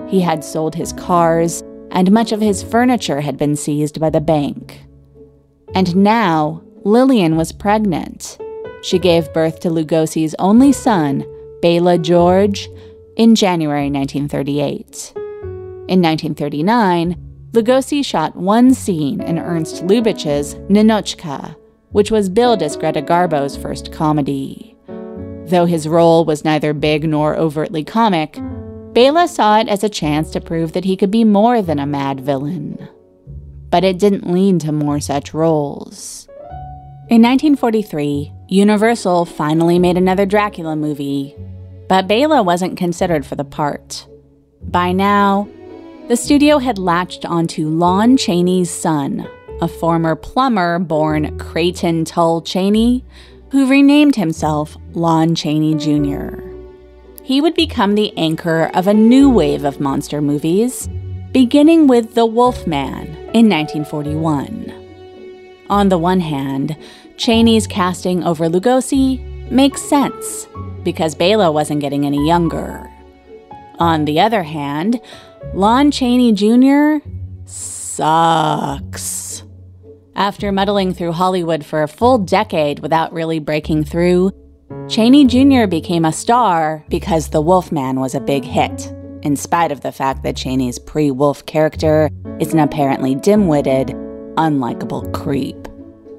He had sold his cars, and much of his furniture had been seized by the bank. And now, Lillian was pregnant. She gave birth to Lugosi's only son, Bela George, in January 1938. In 1939, Lugosi shot one scene in Ernst Lubitsch's Ninotchka, which was billed as Greta Garbo's first comedy. Though his role was neither big nor overtly comic, Bela saw it as a chance to prove that he could be more than a mad villain. But it didn't lead to more such roles. In 1943, Universal finally made another Dracula movie, but Bela wasn't considered for the part. By now, the studio had latched onto Lon Chaney's son, a former plumber born Creighton Tull Chaney, who renamed himself Lon Chaney Jr. He would become the anchor of a new wave of monster movies, beginning with The Wolfman in 1941. On the one hand, Chaney's casting over Lugosi makes sense because Bela wasn't getting any younger. On the other hand, Lon Chaney Jr. sucks. After muddling through Hollywood for a full decade without really breaking through, Chaney Jr. became a star because The Wolfman was a big hit, in spite of the fact that Chaney's pre wolf character is an apparently dim witted, unlikable creep.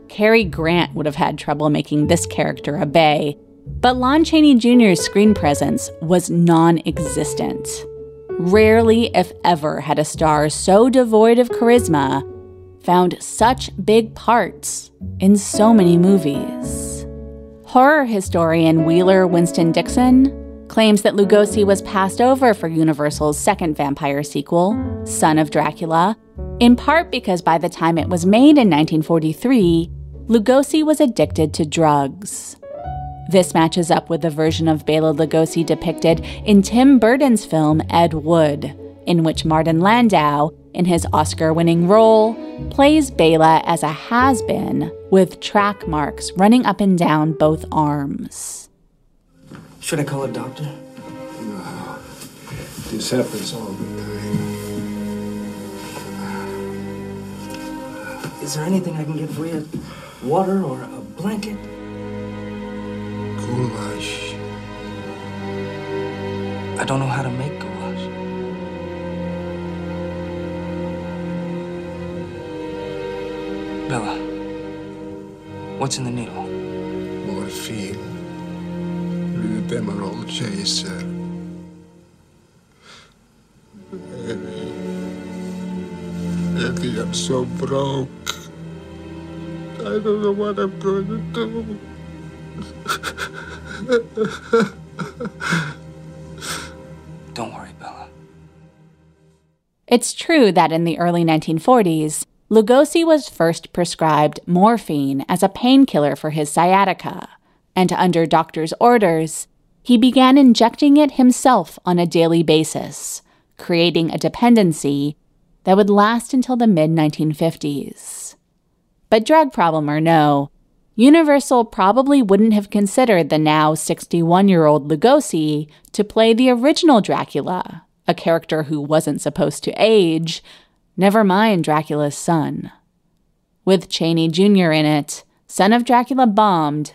Cary Grant would have had trouble making this character a bay, but Lon Chaney Jr.'s screen presence was non existent. Rarely, if ever, had a star so devoid of charisma found such big parts in so many movies. Horror historian Wheeler Winston Dixon claims that Lugosi was passed over for Universal's second vampire sequel, Son of Dracula, in part because by the time it was made in 1943, Lugosi was addicted to drugs. This matches up with the version of Bela Lugosi depicted in Tim Burton's film Ed Wood in which Martin Landau, in his Oscar winning role, plays Bela as a has been with track marks running up and down both arms. Should I call a doctor? No. This happens all the time. Is there anything I can get for you? Water or a blanket? Goulash. I don't know how to make goulash. Bela, what's in the needle? Morphine. Le Demerol chaser. Eddie. Eddie, I'm so broke. I don't know what I'm going to do. Don't worry, Bela. It's true that in the early 1940s, Lugosi was first prescribed morphine as a painkiller for his sciatica, and under doctor's orders, he began injecting it himself on a daily basis, creating a dependency that would last until the mid 1950s. But drug problem or no, Universal probably wouldn't have considered the now 61 year old Lugosi to play the original Dracula, a character who wasn't supposed to age, never mind Dracula's son. With Chaney Jr. in it, Son of Dracula bombed,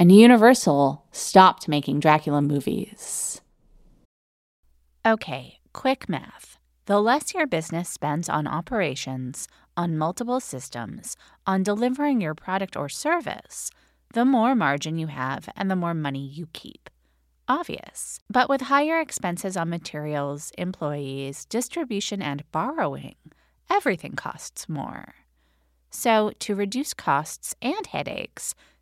and Universal stopped making Dracula movies. Okay, quick math. The less your business spends on operations, on multiple systems, on delivering your product or service, the more margin you have and the more money you keep. Obvious. But with higher expenses on materials, employees, distribution, and borrowing, everything costs more. So, to reduce costs and headaches,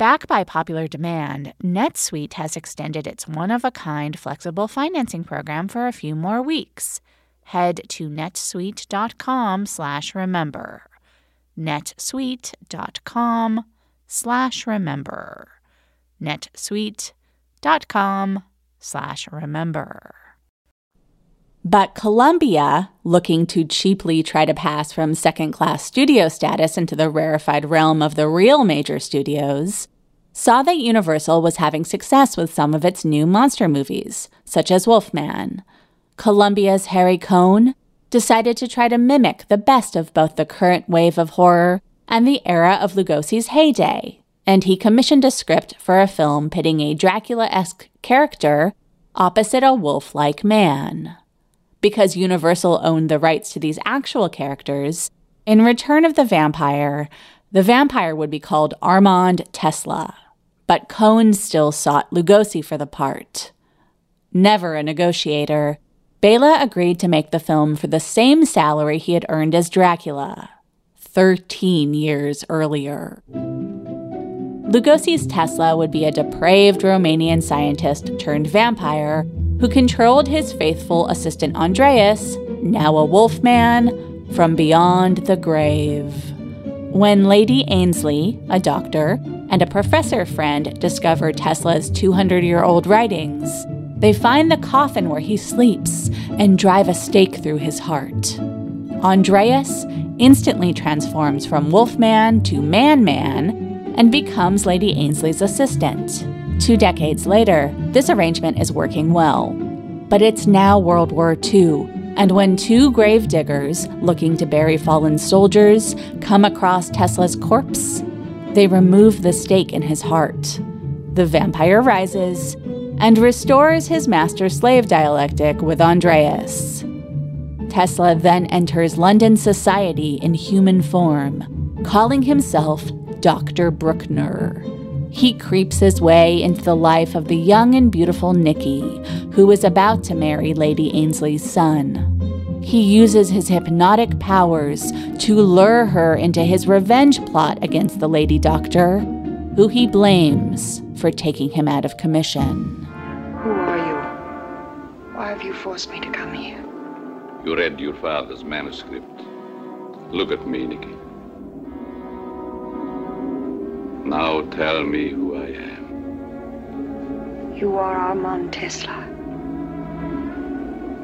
Backed by popular demand, NetSuite has extended its one of a kind flexible financing program for a few more weeks. Head to netsuite.com slash remember. netsuite.com slash remember. netsuite.com slash remember. But Columbia, looking to cheaply try to pass from second class studio status into the rarefied realm of the real major studios, saw that Universal was having success with some of its new monster movies, such as Wolfman. Columbia's Harry Cohn decided to try to mimic the best of both the current wave of horror and the era of Lugosi's heyday, and he commissioned a script for a film pitting a Dracula esque character opposite a wolf like man because Universal owned the rights to these actual characters, in Return of the Vampire, the vampire would be called Armand Tesla. But Cohn still sought Lugosi for the part. Never a negotiator, Bela agreed to make the film for the same salary he had earned as Dracula, 13 years earlier. Lugosi's Tesla would be a depraved Romanian scientist turned vampire who controlled his faithful assistant Andreas, now a wolfman, from beyond the grave. When Lady Ainsley, a doctor, and a professor friend discover Tesla's 200 year old writings, they find the coffin where he sleeps and drive a stake through his heart. Andreas instantly transforms from Wolfman to Man Man and becomes Lady Ainsley's assistant. Two decades later, this arrangement is working well. But it's now World War II, and when two grave diggers looking to bury fallen soldiers come across Tesla's corpse, They remove the stake in his heart. The vampire rises and restores his master slave dialectic with Andreas. Tesla then enters London society in human form, calling himself Dr. Bruckner. He creeps his way into the life of the young and beautiful Nikki, who is about to marry Lady Ainsley's son. He uses his hypnotic powers to lure her into his revenge plot against the Lady Doctor, who he blames for taking him out of commission. Who are you? Why have you forced me to come here? You read your father's manuscript. Look at me, Nikki. Now tell me who I am. You are Armand Tesla.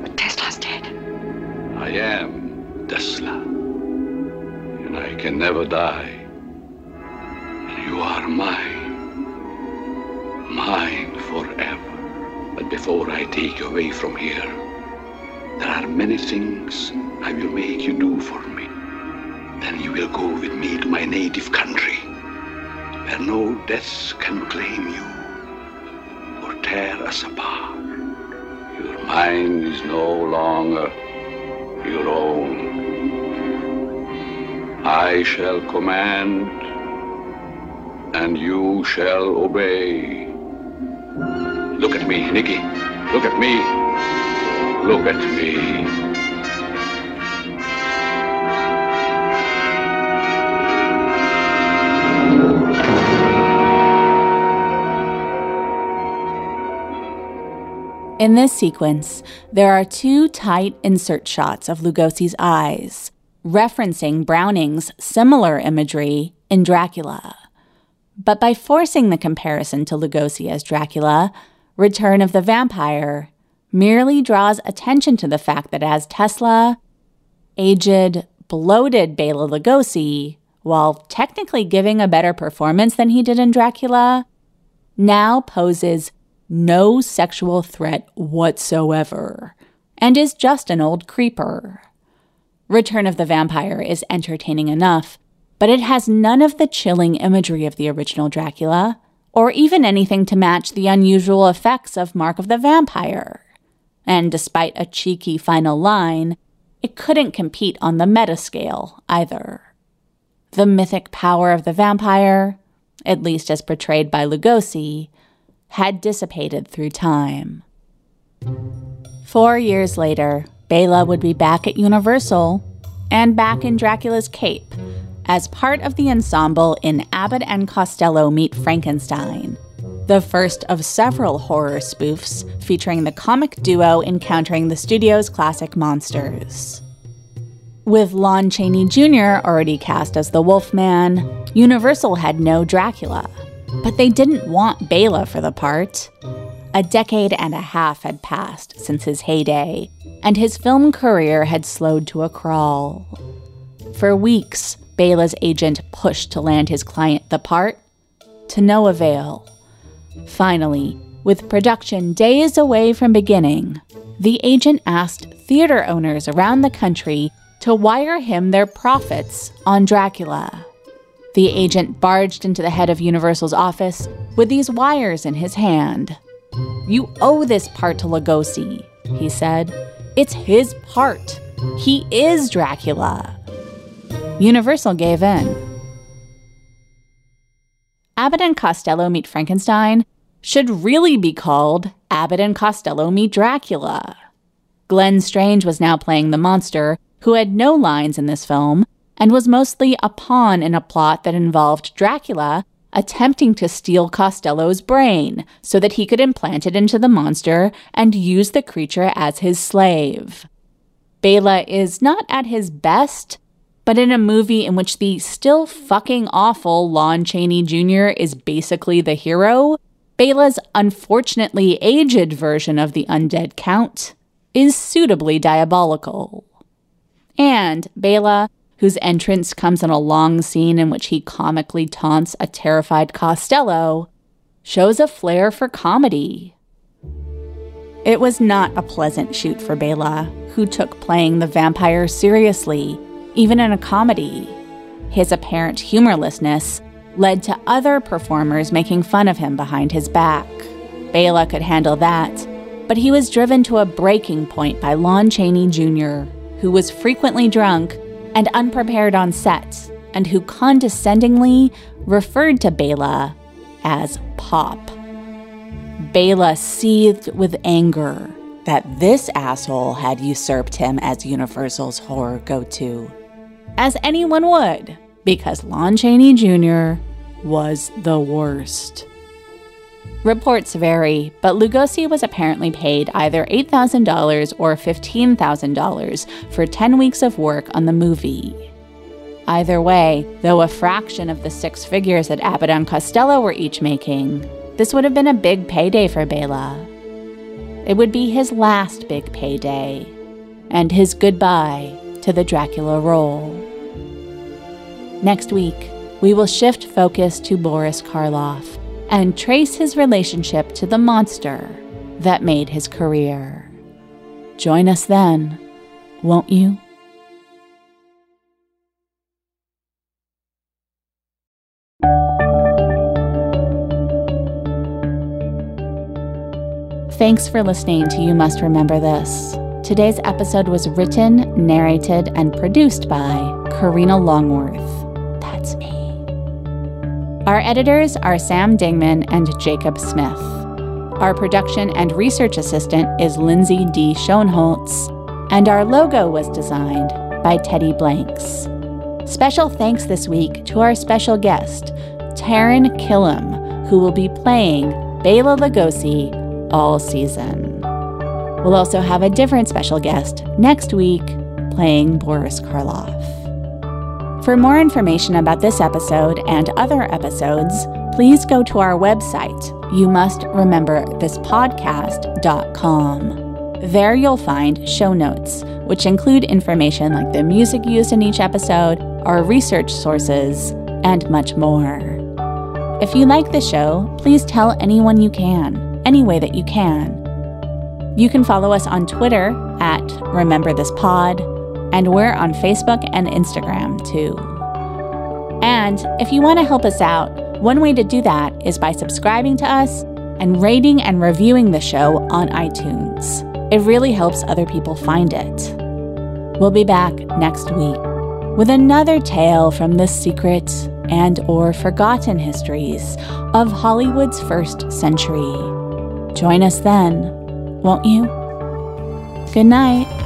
But Tesla's dead. I am Tesla. And I can never die. And you are mine. Mine forever. But before I take you away from here, there are many things I will make you do for me. Then you will go with me to my native country, where no death can claim you or tear us apart. Your mind is no longer your own. I shall command, and you shall obey. Look at me, Nikki. Look at me. Look at me. In this sequence, there are two tight insert shots of Lugosi's eyes, referencing Browning's similar imagery in Dracula. But by forcing the comparison to Lugosi as Dracula, Return of the Vampire merely draws attention to the fact that as Tesla, aged, bloated Bela Lugosi, while technically giving a better performance than he did in Dracula, now poses no sexual threat whatsoever and is just an old creeper. Return of the Vampire is entertaining enough, but it has none of the chilling imagery of the original Dracula, or even anything to match the unusual effects of Mark of the Vampire. And despite a cheeky final line, it couldn't compete on the meta scale either. The mythic power of the vampire, at least as portrayed by Lugosi, had dissipated through time. Four years later, Bela would be back at Universal and back in Dracula's Cape as part of the ensemble in Abbott and Costello Meet Frankenstein, the first of several horror spoofs featuring the comic duo encountering the studio's classic monsters. With Lon Chaney Jr. already cast as the Wolfman, Universal had no Dracula, but they didn't want Bela for the part. A decade and a half had passed since his heyday, and his film career had slowed to a crawl. For weeks, Bela's agent pushed to land his client the part, to no avail. Finally, with production days away from beginning, the agent asked theater owners around the country to wire him their profits on Dracula. The agent barged into the head of Universal's office with these wires in his hand. You owe this part to Lugosi, he said. It's his part. He is Dracula. Universal gave in. Abbott and Costello Meet Frankenstein should really be called Abbott and Costello Meet Dracula. Glenn Strange was now playing the monster, who had no lines in this film, and was mostly a pawn in a plot that involved Dracula attempting to steal Costello's brain so that he could implant it into the monster and use the creature as his slave. Bela is not at his best, but in a movie in which the still fucking awful Lon Chaney Jr. is basically the hero, Bela's unfortunately aged version of the undead count is suitably diabolical. And Bela whose entrance comes in a long scene in which he comically taunts a terrified Costello, shows a flair for comedy. It was not a pleasant shoot for Bela, who took playing the vampire seriously, even in a comedy. His apparent humorlessness led to other performers making fun of him behind his back. Bela could handle that, but he was driven to a breaking point by Lon Chaney Jr., who was frequently drunk and unprepared on set, and who condescendingly referred to Bela as Pop. Bela seethed with anger that this asshole had usurped him as Universal's horror go to. As anyone would, because Lon Chaney Jr. was the worst. Reports vary, but Lugosi was apparently paid either $8,000 or $15,000 for 10 weeks of work on the movie. Either way, though a fraction of the six figures that Abbott and Costello were each making, this would have been a big payday for Bela. It would be his last big payday, and his goodbye to the Dracula role. Next week, we will shift focus to Boris Karloff and trace his relationship to the monster that made his career. Join us then, won't you? Thanks for listening to You Must Remember This. Today's episode was written, narrated, and produced by Karina Longworth. Our editors are Sam Dingman and Jacob Smith. Our production and research assistant is Lindsay D. Schoenholtz, and our logo was designed by Teddy Blanks. Special thanks this week to our special guest, Taran Killam, who will be playing Bela Lugosi all season. We'll also have a different special guest next week playing Boris Karloff. For more information about this episode and other episodes, please go to our website, you must remember this podcast.com. There you'll find show notes, which include information like the music used in each episode, our research sources, and much more. If you like the show, please tell anyone you can any way that you can. You can follow us on Twitter at Remember This Pod, and we're on Facebook and Instagram too. And if you want to help us out, one way to do that is by subscribing to us and rating and reviewing the show on iTunes. It really helps other people find it. We'll be back next week with another tale from the secret and or forgotten histories of Hollywood's first century. Join us then, won't you? Good night.